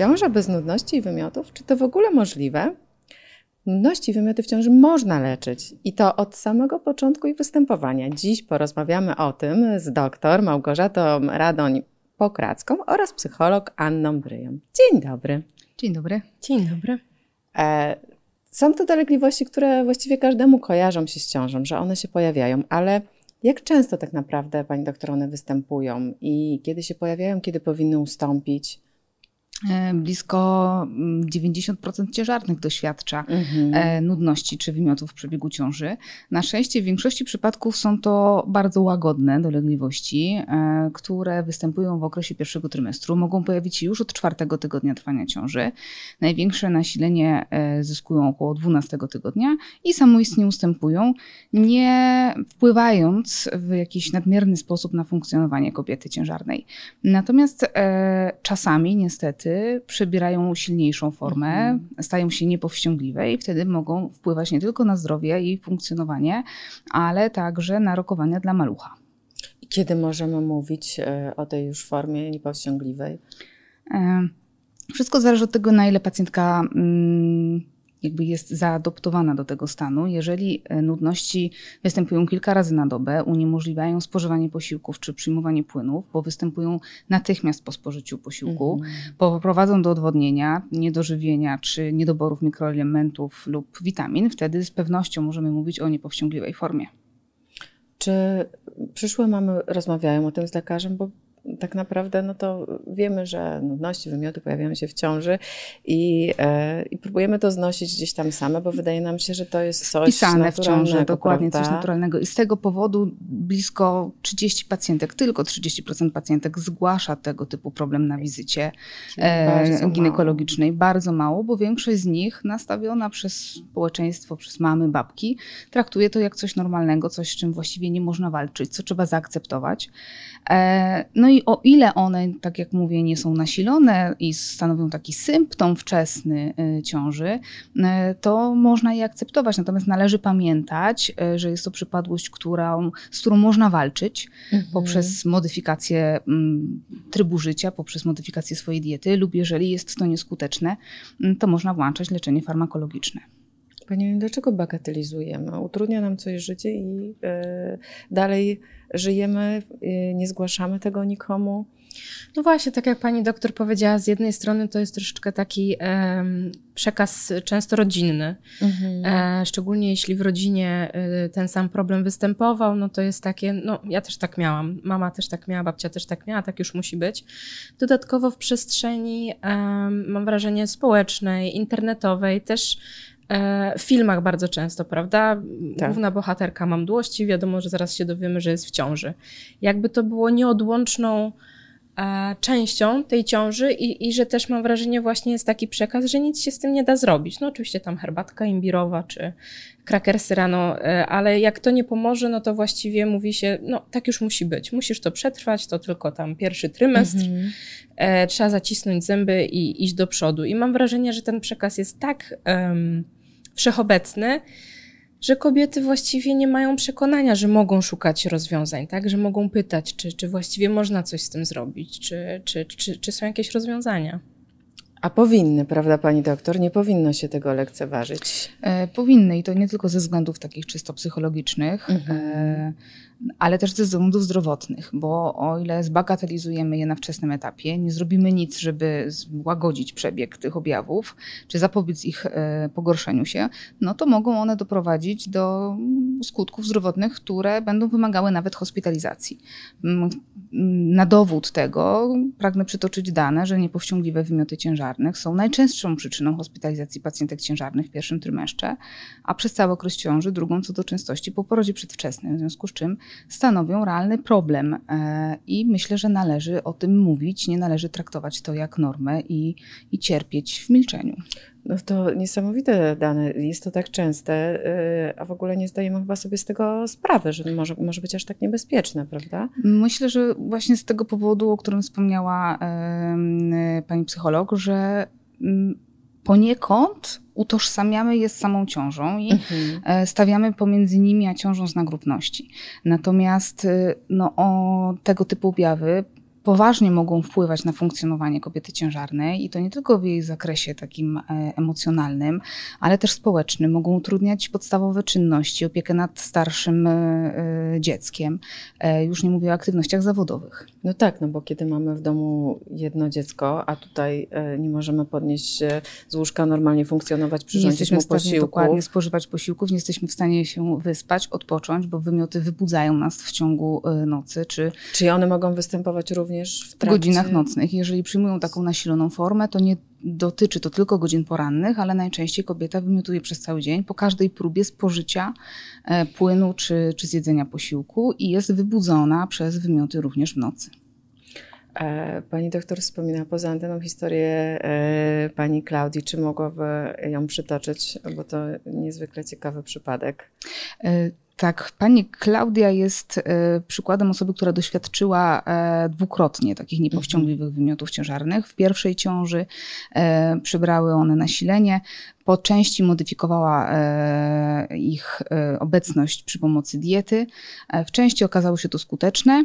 Ciąża bez nudności i wymiotów? Czy to w ogóle możliwe? Nudności i wymioty w ciąży można leczyć i to od samego początku ich występowania. Dziś porozmawiamy o tym z doktor Małgorzatą Radoń-Pokracką oraz psycholog Anną Bryją. Dzień dobry. Dzień dobry. Dzień dobry. E, są to dolegliwości, które właściwie każdemu kojarzą się z ciążą, że one się pojawiają, ale jak często tak naprawdę, pani doktor, one występują i kiedy się pojawiają, kiedy powinny ustąpić? E, blisko 90% mm, ciężarnych doświadcza mhm. E, nudności czy wymiotów w przebiegu ciąży. Na szczęście w większości przypadków są to bardzo łagodne dolegliwości, e, które występują w okresie pierwszego trymestru. Mogą pojawić się już od czwartego tygodnia trwania ciąży. Największe nasilenie zyskują około 12 tygodnia i samoistnie ustępują, nie wpływając w jakiś nadmierny sposób na funkcjonowanie kobiety ciężarnej. Natomiast czasami niestety przybierają silniejszą formę, mhm. stają się niepowściągliwe i wtedy mogą wpływać nie tylko na zdrowie i funkcjonowanie, ale także na rokowania dla malucha. Kiedy możemy mówić e, o tej już formie niepowściągliwej? E, wszystko zależy od tego, na ile pacjentka mm, jakby jest zaadoptowana do tego stanu. Jeżeli e, nudności występują kilka razy na dobę, uniemożliwiają spożywanie posiłków czy przyjmowanie płynów, bo występują natychmiast po spożyciu posiłku, mhm. prowadzą do odwodnienia, niedożywienia czy niedoborów mikroelementów lub witamin, wtedy z pewnością możemy mówić o niepowściągliwej formie. Czy przyszłe mamy rozmawiają o tym z lekarzem, bo tak naprawdę no to wiemy, że nudności, wymioty pojawiają się w ciąży i, e, i próbujemy to znosić gdzieś tam same, bo wydaje nam się, że to jest coś Pisane w ciąży, dokładnie prawda? coś naturalnego. I z tego powodu blisko 30 pacjentek, tylko 30% pacjentek zgłasza tego typu problem na wizycie e, ginekologicznej. Mało. Bardzo mało, bo większość z nich nastawiona przez społeczeństwo, przez mamy, babki, traktuje to jak coś normalnego, coś z czym właściwie nie można walczyć, co trzeba zaakceptować. E, no i o ile one, tak jak mówię, nie są nasilone i stanowią taki symptom wczesny y, ciąży, y, to można je akceptować. Natomiast należy pamiętać, y, że jest to przypadłość, którą, z którą można walczyć mhm. poprzez modyfikację mm, trybu życia, poprzez modyfikację swojej diety, lub jeżeli jest to nieskuteczne, to można włączać leczenie farmakologiczne. Pani, dlaczego bagatelizujemy? Utrudnia nam coś życie i yy, dalej żyjemy, yy, nie zgłaszamy tego nikomu. No właśnie, tak jak pani doktor powiedziała, z jednej strony to jest troszeczkę taki e, przekaz często rodzinny. Mhm. E, szczególnie jeśli w rodzinie e, ten sam problem występował, no to jest takie, no ja też tak miałam, mama też tak miała, babcia też tak miała, tak już musi być. Dodatkowo w przestrzeni, mam wrażenie, społecznej, internetowej też E, w filmach bardzo często, prawda? Tak. Główna bohaterka ma mdłości, wiadomo, że zaraz się dowiemy, że jest w ciąży. Jakby to było nieodłączną e, częścią tej ciąży i, i że też mam wrażenie właśnie jest taki przekaz, że nic się z tym nie da zrobić. No oczywiście tam herbatka imbirowa czy krakersy rano, e, ale jak to nie pomoże, no to właściwie mówi się, no tak już musi być, musisz to przetrwać, to tylko tam pierwszy trymestr, mhm. trzeba zacisnąć zęby i iść do przodu. I mam wrażenie, że ten przekaz jest tak... Um, wszechobecny, że kobiety właściwie nie mają przekonania, że mogą szukać rozwiązań, tak? Że mogą pytać, czy, czy właściwie można coś z tym zrobić, czy, czy, czy, czy są jakieś rozwiązania. A powinny, prawda, pani doktor? Nie powinno się tego lekceważyć. E, powinny i to nie tylko ze względów takich czysto psychologicznych. Mhm. E, ale też ze względów zdrowotnych, bo o ile zbagatelizujemy je na wczesnym etapie, nie zrobimy nic, żeby złagodzić przebieg tych objawów, czy zapobiec ich e, pogorszeniu się, no to mogą one doprowadzić do skutków zdrowotnych, które będą wymagały nawet hospitalizacji. Mm, na dowód tego pragnę przytoczyć dane, że niepowściągliwe wymioty ciężarnych są najczęstszą przyczyną hospitalizacji pacjentek ciężarnych w pierwszym trymestrze, a przez cały okres ciąży drugą co do częstości po porodzie przedwczesnym, w związku z czym stanowią realny problem. E, I myślę, że należy o tym mówić, nie należy traktować to jak normę i, i cierpieć w milczeniu. No to niesamowite dane. Jest to tak częste, e, a w ogóle nie zdajemy chyba sobie z tego sprawy, że może, może być aż tak niebezpieczne, prawda? Myślę, że właśnie z tego powodu, o którym wspomniała pani psycholog, że mm, poniekąd utożsamiamy je z samą ciążą i mhm. E, stawiamy pomiędzy nimi a ciążą z nagrobności. Natomiast e, no, o tego typu objawy poważnie mogą wpływać na funkcjonowanie kobiety ciężarnej i to nie tylko w jej zakresie takim e, emocjonalnym, ale też społecznym. Mogą utrudniać podstawowe czynności, opiekę nad starszym e, e, dzieckiem. Już nie mówię o aktywnościach zawodowych. No tak, no bo kiedy mamy w domu jedno dziecko, a tutaj nie możemy podnieść z łóżka, normalnie funkcjonować, przyrządzić jesteśmy mu posiłków. dokładnie spożywać posiłków, nie jesteśmy w stanie się wyspać, odpocząć, bo wymioty wybudzają nas w ciągu nocy. Czy, czy one mogą występować również również w, trakcie... godzinach nocnych. Jeżeli przyjmują taką nasiloną formę, to nie dotyczy to tylko godzin porannych, ale najczęściej kobieta wymiotuje przez cały dzień po każdej próbie spożycia e, płynu czy, czy zjedzenia posiłku i jest wybudzona przez wymioty również w nocy. E, pani doktor wspomina poza anteną historię e, pani Klaudii. Czy mogłaby ją przytoczyć, bo to niezwykle ciekawy przypadek? Tak, pani Klaudia jest e, przykładem osoby, która doświadczyła e, dwukrotnie takich niepowściągliwych mhm. wymiotów ciężarnych. W pierwszej ciąży e, przybrały one nasilenie, po części modyfikowała ich obecność przy pomocy diety. W części okazało się to skuteczne.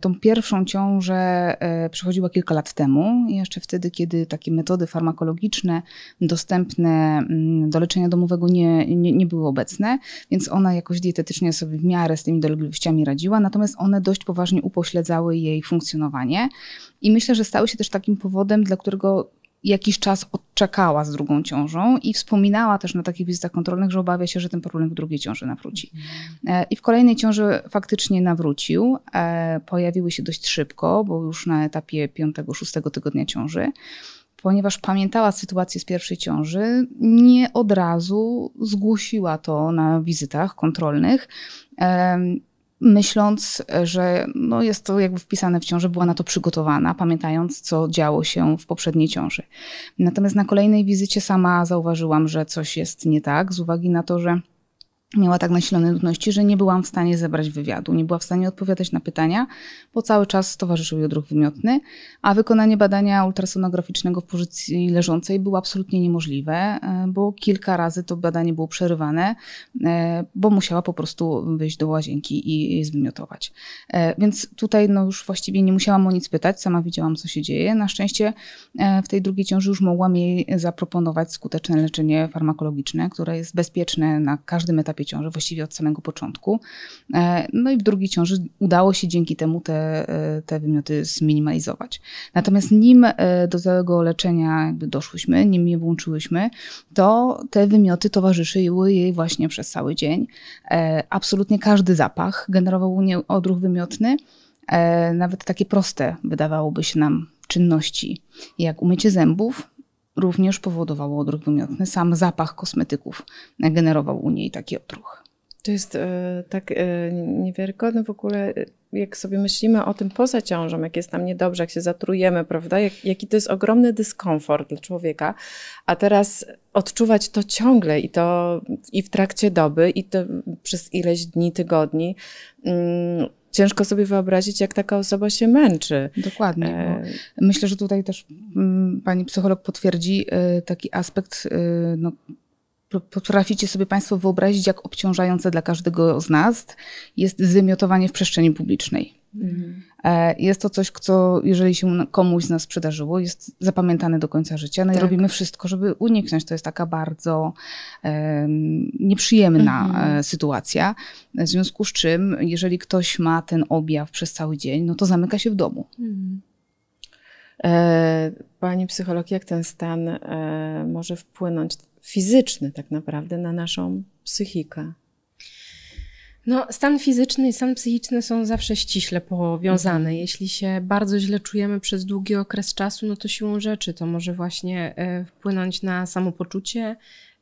Tą pierwszą ciążę przechodziła kilka lat temu, jeszcze wtedy, kiedy takie metody farmakologiczne dostępne mm, do leczenia domowego nie, nie, nie były obecne, więc ona jakoś dietetycznie sobie w miarę z tymi dolegliwościami radziła, natomiast one dość poważnie upośledzały jej funkcjonowanie. I myślę, że stały się też takim powodem, dla którego jakiś czas odczekała z drugą ciążą i wspominała też na takich wizytach kontrolnych, że obawia się, że ten problem w drugiej ciąży nawróci. E, I w kolejnej ciąży faktycznie nawrócił. E, pojawiły się dość szybko, bo już na etapie 5-6 tygodnia ciąży ponieważ pamiętała sytuację z pierwszej ciąży, nie od razu zgłosiła to na wizytach kontrolnych myśląc, że no jest to jakby wpisane w ciąży, była na to przygotowana, pamiętając, co działo się w poprzedniej ciąży. Natomiast na kolejnej wizycie sama zauważyłam, że coś jest nie tak, z uwagi na to, że miała tak nasilone nudności, że nie byłam w stanie zebrać wywiadu, nie była w stanie odpowiadać na pytania, bo cały czas towarzyszył jej odruch wymiotny, a wykonanie badania ultrasonograficznego w pozycji leżącej było absolutnie niemożliwe, e, bo kilka razy to badanie było przerywane, e, bo musiała po prostu wyjść do łazienki i zwymiotować. E, więc tutaj no już właściwie nie musiałam o nic pytać, sama widziałam, co się dzieje. Na szczęście w tej drugiej ciąży już mogłam jej zaproponować skuteczne leczenie farmakologiczne, które jest bezpieczne na każdym etapie pierwszej ciąży, właściwie od samego początku. E, no i w drugiej ciąży udało się dzięki temu te, e, te wymioty zminimalizować. Natomiast nim e, do tego leczenia jakby doszłyśmy, nim je włączyłyśmy, to te wymioty towarzyszyły jej właśnie przez cały dzień. Absolutnie każdy zapach generował u niej odruch wymiotny. Nawet takie proste wydawałoby się nam czynności, jak umycie zębów, również powodowało odruch wymiotny. Sam zapach kosmetyków generował u niej taki odruch. To jest e, tak e, niewiarygodne w ogóle, jak sobie myślimy o tym poza ciążą, jak jest nam niedobrze, jak się zatrujemy, prawda? Jak, jaki to jest ogromny dyskomfort dla człowieka. A teraz odczuwać to ciągle i to i w trakcie doby, i to przez ileś dni, tygodni. Mm, ciężko sobie wyobrazić, jak taka osoba się męczy. Dokładnie. E... Myślę, że tutaj też mm, pani psycholog potwierdzi e, taki aspekt, e, no, potraficie sobie Państwo wyobrazić, jak obciążające dla każdego z nas jest zwymiotowanie w przestrzeni publicznej. Mhm. Jest to coś, co jeżeli się komuś z nas przydarzyło, jest zapamiętane do końca życia. No tak. i robimy wszystko, żeby uniknąć. To jest taka bardzo um, nieprzyjemna mhm. E, sytuacja. W związku z czym, jeżeli ktoś ma ten objaw przez cały dzień, no to zamyka się w domu. Mhm. E, pani psycholog, jak ten stan e, może wpłynąć fizyczny tak naprawdę na naszą psychikę? No, stan fizyczny i stan psychiczny są zawsze ściśle powiązane. Mhm. Jeśli się bardzo źle czujemy przez długi okres czasu, no to siłą rzeczy to może właśnie e, wpłynąć na samopoczucie,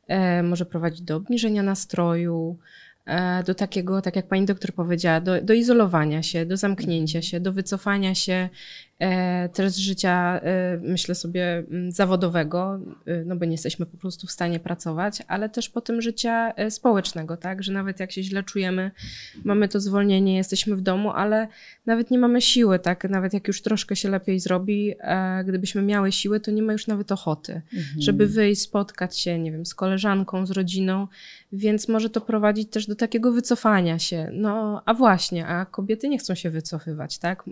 e, może prowadzić do obniżenia nastroju, e, do takiego, tak jak pani doktor powiedziała, do, do izolowania się, do zamknięcia się, do wycofania się też z życia, e, myślę sobie, mm, zawodowego, e, no bo nie jesteśmy po prostu w stanie pracować, ale też po tym życia społecznego, tak, że nawet jak się źle czujemy, mamy to zwolnienie, jesteśmy w domu, ale nawet nie mamy siły, tak, nawet jak już troszkę się lepiej zrobi, gdybyśmy miały siły, to nie ma już nawet ochoty, mhm. żeby wyjść, spotkać się, nie wiem, z koleżanką, z rodziną, więc może to prowadzić też do takiego wycofania się. No, a właśnie, a kobiety nie chcą się wycofywać, tak?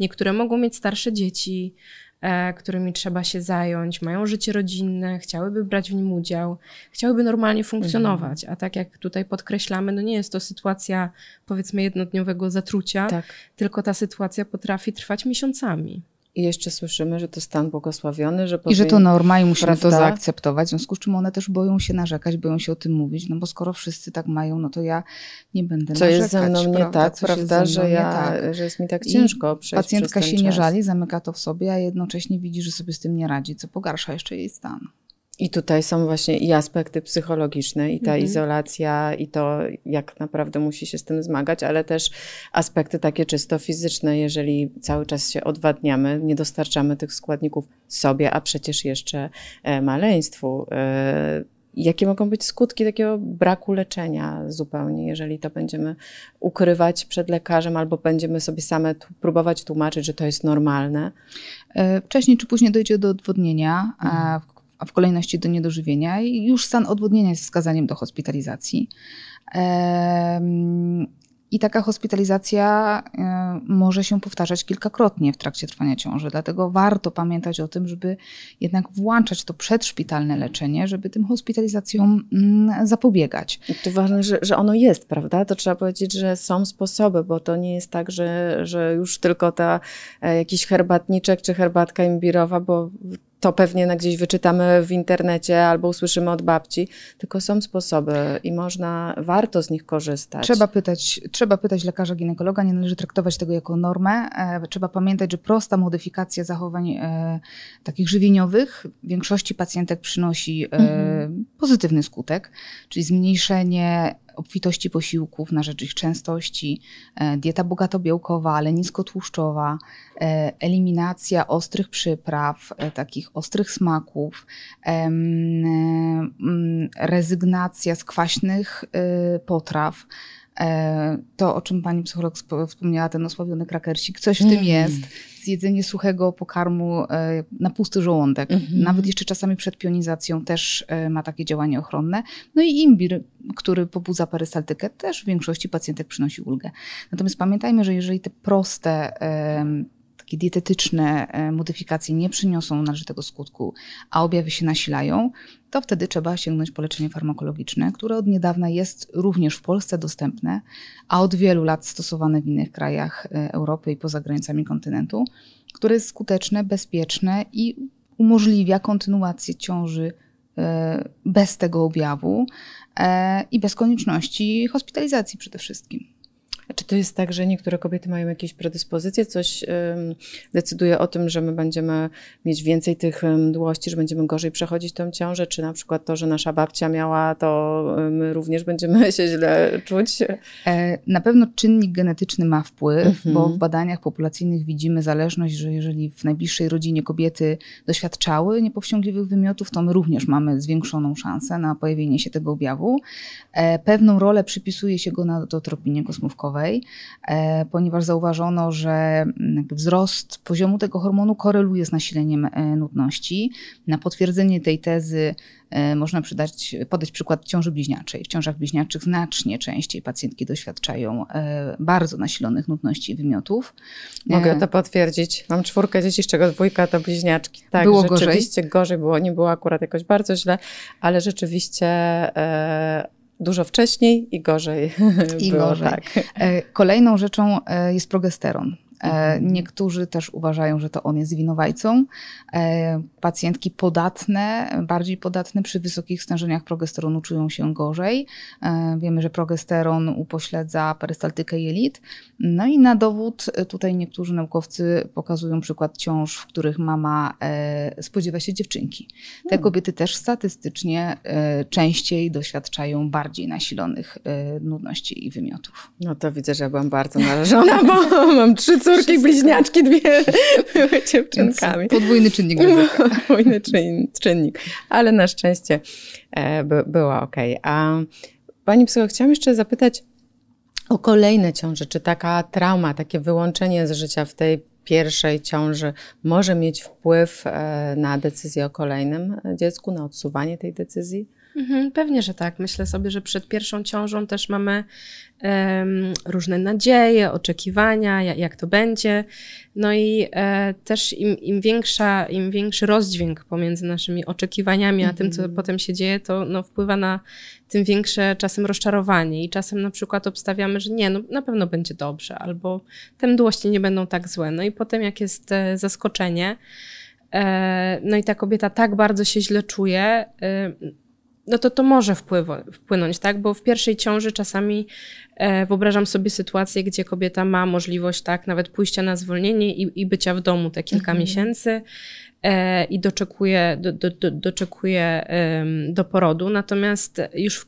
Niektóre mogą mieć starsze dzieci, e, którymi trzeba się zająć, mają życie rodzinne, chciałyby brać w nim udział, chciałyby normalnie funkcjonować. Mhm. A tak jak tutaj podkreślamy, no nie jest to sytuacja powiedzmy jednodniowego zatrucia, tak. tylko ta sytuacja potrafi trwać miesiącami. I jeszcze słyszymy, że to stan błogosławiony, że I że to norma i musimy prawda? to zaakceptować, w związku z czym one też boją się narzekać, boją się o tym mówić, no bo skoro wszyscy tak mają, no to ja nie będę Co narzekać. jest ze mną nie prawda? tak, Co prawda, że, ja, tak. że jest mi tak ciężko I przejść Pacjentka się czas. nie żali, zamyka to w sobie, a jednocześnie widzi, że sobie z tym nie radzi, co pogarsza jeszcze jej stan. I tutaj są właśnie i aspekty psychologiczne, i ta mhm. izolacja, i to, jak naprawdę musi się z tym zmagać, ale też aspekty takie czysto fizyczne, jeżeli cały czas się odwadniamy, nie dostarczamy tych składników sobie, a przecież jeszcze e, maleństwu. E, jakie mogą być skutki takiego braku leczenia zupełnie, jeżeli to będziemy ukrywać przed lekarzem albo będziemy sobie same próbować tłumaczyć, że to jest normalne? E, wcześniej czy później dojdzie do odwodnienia, mhm a w kolejności do niedożywienia i już stan odwodnienia jest wskazaniem do hospitalizacji. I taka hospitalizacja e, może się powtarzać kilkakrotnie w trakcie trwania ciąży, dlatego warto pamiętać o tym, żeby jednak włączać to przedszpitalne leczenie, żeby tym hospitalizacjom mm, zapobiegać. To ważne, że, że ono jest, prawda? To trzeba powiedzieć, że są sposoby, bo to nie jest tak, że, że już tylko ta e, jakiś herbatniczek czy herbatka imbirowa, bo to pewnie na gdzieś wyczytamy w internecie albo usłyszymy od babci, tylko są sposoby i można, warto z nich korzystać. Trzeba pytać, trzeba pytać lekarza ginekologa, nie należy traktować tego jako normę. E, trzeba pamiętać, że prosta modyfikacja zachowań e, takich żywieniowych w większości pacjentek przynosi e, mhm. pozytywny skutek, czyli zmniejszenie obfitości posiłków na rzecz ich częstości, e, dieta bogato-białkowa, ale niskotłuszczowa, e, eliminacja ostrych przypraw, e, takich ostrych smaków, rezygnacja z kwaśnych potraw, to, o czym pani psycholog wspomniała, ten osławiony krakersik, coś w mm. tym jest. Zjedzenie suchego pokarmu na pusty żołądek, mm -hmm. nawet jeszcze czasami przed pionizacją też ma takie działanie ochronne. No i imbir, który pobudza perystaltykę, też w większości pacjentek przynosi ulgę. Natomiast pamiętajmy, że jeżeli te proste, takie dietetyczne modyfikacje nie przyniosą należytego skutku, a objawy się nasilają, to wtedy trzeba sięgnąć po leczenie farmakologiczne, które od niedawna jest również w Polsce dostępne, a od wielu lat stosowane w innych krajach e, Europy i poza granicami kontynentu, które jest skuteczne, bezpieczne i umożliwia kontynuację ciąży e, bez tego objawu e, i bez konieczności hospitalizacji przede wszystkim. Czy to jest tak, że niektóre kobiety mają jakieś predyspozycje, coś decyduje o tym, że my będziemy mieć więcej tych mdłości, że będziemy gorzej przechodzić tę ciążę, czy na przykład to, że nasza babcia miała, to my również będziemy się źle czuć? E, na pewno czynnik genetyczny ma wpływ, mhm. bo w badaniach populacyjnych widzimy zależność, że jeżeli w najbliższej rodzinie kobiety doświadczały niepowściągliwych wymiotów, to my również mamy zwiększoną szansę na pojawienie się tego objawu. E, pewną rolę przypisuje się go na dotropinie kosmówkowej, E, ponieważ zauważono, że mm, wzrost poziomu tego hormonu koreluje z nasileniem e, nudności. Na potwierdzenie tej tezy e, można przydać, podać przykład ciąży bliźniaczej. W ciążach bliźniaczych znacznie częściej pacjentki doświadczają bardzo nasilonych nudności i wymiotów. Mogę to potwierdzić. Mam czwórkę dzieci, z czego dwójka to bliźniaczki. Tak, było rzeczywiście gorzej. gorzej było. Nie było akurat jakoś bardzo źle, ale rzeczywiście dużo wcześniej i gorzej. I było, gorzej. Tak. E, kolejną rzeczą e, jest progesteron. E, mhm. Niektórzy też uważają, że to on jest winowajcą. E, pacjentki podatne, bardziej podatne przy wysokich stężeniach progesteronu czują się gorzej. E, wiemy, że progesteron upośledza perystaltykę jelit. No i na dowód tutaj niektórzy naukowcy pokazują przykład ciąż, w których mama spodziewa się dziewczynki. Te hmm. kobiety też statystycznie częściej doświadczają bardziej nasilonych nudności i wymiotów. No to widzę, że byłam bardzo narażona, bo mam trzy córki Wszystko. bliźniaczki dwie były dziewczynkami. Podwójny czynnik. Podwójny czynnik, ale na szczęście e, by, była ok. A pani psycholog, chciałam jeszcze zapytać o kolejne ciąże. Czy taka trauma, takie wyłączenie z życia w tej pierwszej ciąży może mieć wpływ e, na decyzję o kolejnym dziecku, na odsuwanie tej decyzji? Mhm, pewnie, że tak. Myślę sobie, że przed pierwszą ciążą też mamy um, różne nadzieje, oczekiwania, jak, jak to będzie. No i e, też im, im, większa, im większy rozdźwięk pomiędzy naszymi oczekiwaniami, a tym, co mhm. potem się dzieje, to no, wpływa na tym większe czasem rozczarowanie. I czasem na przykład obstawiamy, że nie, no na pewno będzie dobrze, albo te mdłości nie będą tak złe. No i potem, jak jest e, zaskoczenie, e, no i ta kobieta tak bardzo się źle czuje, e, no to to może wpływa, wpłynąć, tak? Bo w pierwszej ciąży czasami e, wyobrażam sobie sytuację, gdzie kobieta ma możliwość, tak, nawet pójścia na zwolnienie i, i bycia w domu te kilka mhm. miesięcy i doczekuje, do, do, do, doczekuje do porodu. Natomiast już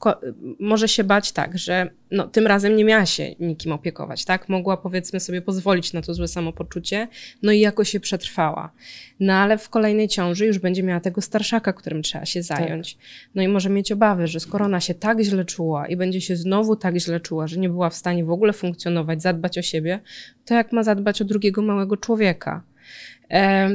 może się bać tak, że no, tym razem nie miała się nikim opiekować, tak? Mogła powiedzmy sobie pozwolić na to złe samopoczucie, no i jakoś się przetrwała. No ale w kolejnej ciąży już będzie miała tego starszaka, którym trzeba się zająć. Tak. No i może mieć obawy, że skoro ona się tak źle czuła i będzie się znowu tak źle czuła, że nie była w stanie w ogóle funkcjonować, zadbać o siebie, to jak ma zadbać o drugiego małego człowieka?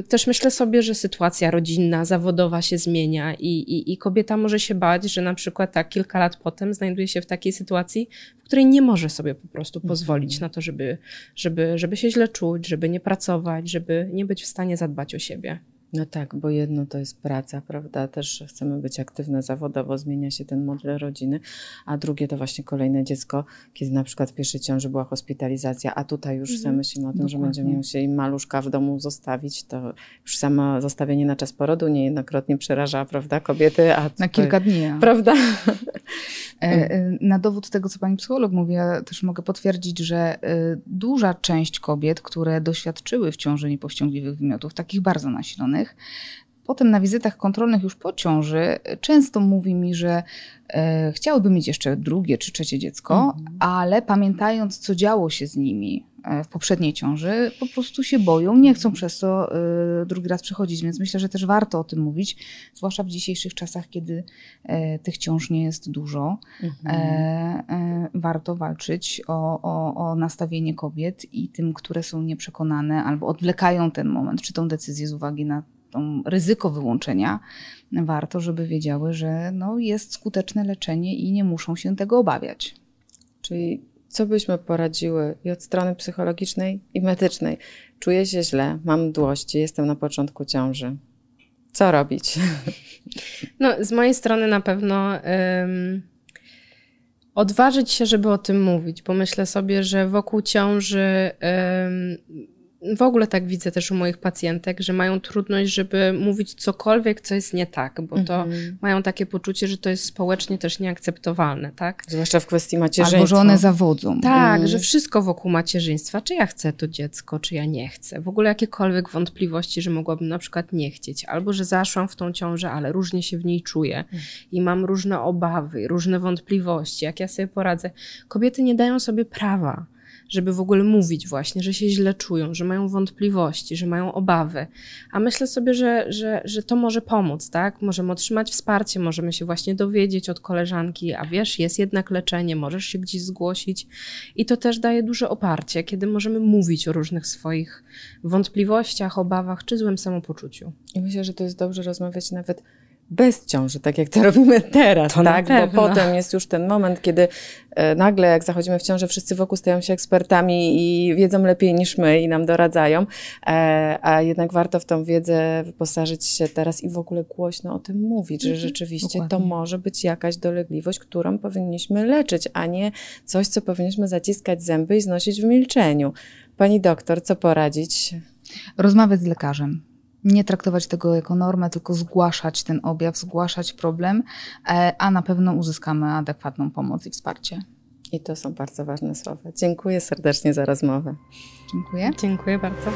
Też myślę sobie, że sytuacja rodzinna, zawodowa się zmienia i, i, i, kobieta może się bać, że na przykład tak kilka lat potem znajduje się w takiej sytuacji, w której nie może sobie po prostu pozwolić mhm. na to, żeby, żeby, żeby się źle czuć, żeby nie pracować, żeby nie być w stanie zadbać o siebie. No tak, bo jedno to jest praca, prawda? Też chcemy być aktywne zawodowo, zmienia się ten model rodziny, a drugie to właśnie kolejne dziecko, kiedy na przykład w pierwszej ciąży była hospitalizacja, a tutaj już mhm. myślimy o tym, Dokładnie. że będziemy musieli maluszka w domu zostawić, to już samo zostawienie na czas porodu niejednokrotnie przeraża, prawda, kobiety. A na kilka dni. Prawda? E, e, na dowód tego, co pani psycholog mówi, ja też mogę potwierdzić, że e, duża część kobiet, które doświadczyły w ciąży niepowściągliwych wymiotów, takich bardzo nasilonych, danych, Potem na wizytach kontrolnych już po ciąży często mówi mi, że e, chciałyby mieć jeszcze drugie czy trzecie dziecko, mhm. ale pamiętając, co działo się z nimi e, w poprzedniej ciąży, po prostu się boją, nie chcą przez to e, drugi raz przechodzić, więc myślę, że też warto o tym mówić, zwłaszcza w dzisiejszych czasach, kiedy e, tych ciąż nie jest dużo. Mhm. E, warto walczyć o, o, o nastawienie kobiet i tym, które są nieprzekonane albo odwlekają ten moment, czy tą decyzję z uwagi na ryzyko wyłączenia, warto, żeby wiedziały, że no, jest skuteczne leczenie i nie muszą się tego obawiać. Czyli co byśmy poradziły i od strony psychologicznej i medycznej? Czuję się źle, mam dłości, jestem na początku ciąży. Co robić? No, z mojej strony na pewno um, odważyć się, żeby o tym mówić, bo myślę sobie, że wokół ciąży um, w ogóle tak widzę też u moich pacjentek, że mają trudność, żeby mówić cokolwiek, co jest nie tak, bo to mhm. mają takie poczucie, że to jest społecznie też nieakceptowalne, tak? Zwłaszcza w kwestii macierzyństwa. Albo że one zawodzą. Tak, mm. że wszystko wokół macierzyństwa, czy ja chcę to dziecko, czy ja nie chcę. W ogóle jakiekolwiek wątpliwości, że mogłabym na przykład nie chcieć, albo że zaszłam w tą ciążę, ale różnie się w niej czuję mm. i mam różne obawy, różne wątpliwości, jak ja sobie poradzę. Kobiety nie dają sobie prawa żeby w ogóle mówić właśnie, że się źle czują, że mają wątpliwości, że mają obawy. A myślę sobie, że, że, że to może pomóc, tak? Możemy otrzymać wsparcie, możemy się właśnie dowiedzieć od koleżanki, a wiesz, jest jednak leczenie, możesz się gdzieś zgłosić. I to też daje duże oparcie, kiedy możemy mówić o różnych swoich wątpliwościach, obawach czy złym samopoczuciu. I myślę, że to jest dobrze rozmawiać nawet bez ciąży, tak jak to robimy teraz, to tak? Bo potem jest już ten moment, kiedy e, nagle, jak zachodzimy w ciążę, wszyscy wokół stają się ekspertami i wiedzą lepiej niż my i nam doradzają, e, a jednak warto w tą wiedzę wyposażyć się teraz i w ogóle głośno o tym mówić, że mhm. rzeczywiście Dokładnie. to może być jakaś dolegliwość, którą powinniśmy leczyć, a nie coś, co powinniśmy zaciskać zęby i znosić w milczeniu. Pani doktor, co poradzić? Rozmawiać z lekarzem nie traktować tego jako normę, tylko zgłaszać ten objaw, zgłaszać problem, e, a na pewno uzyskamy adekwatną pomoc i wsparcie. I to są bardzo ważne słowa. Dziękuję serdecznie za rozmowę. Dziękuję. Dziękuję bardzo.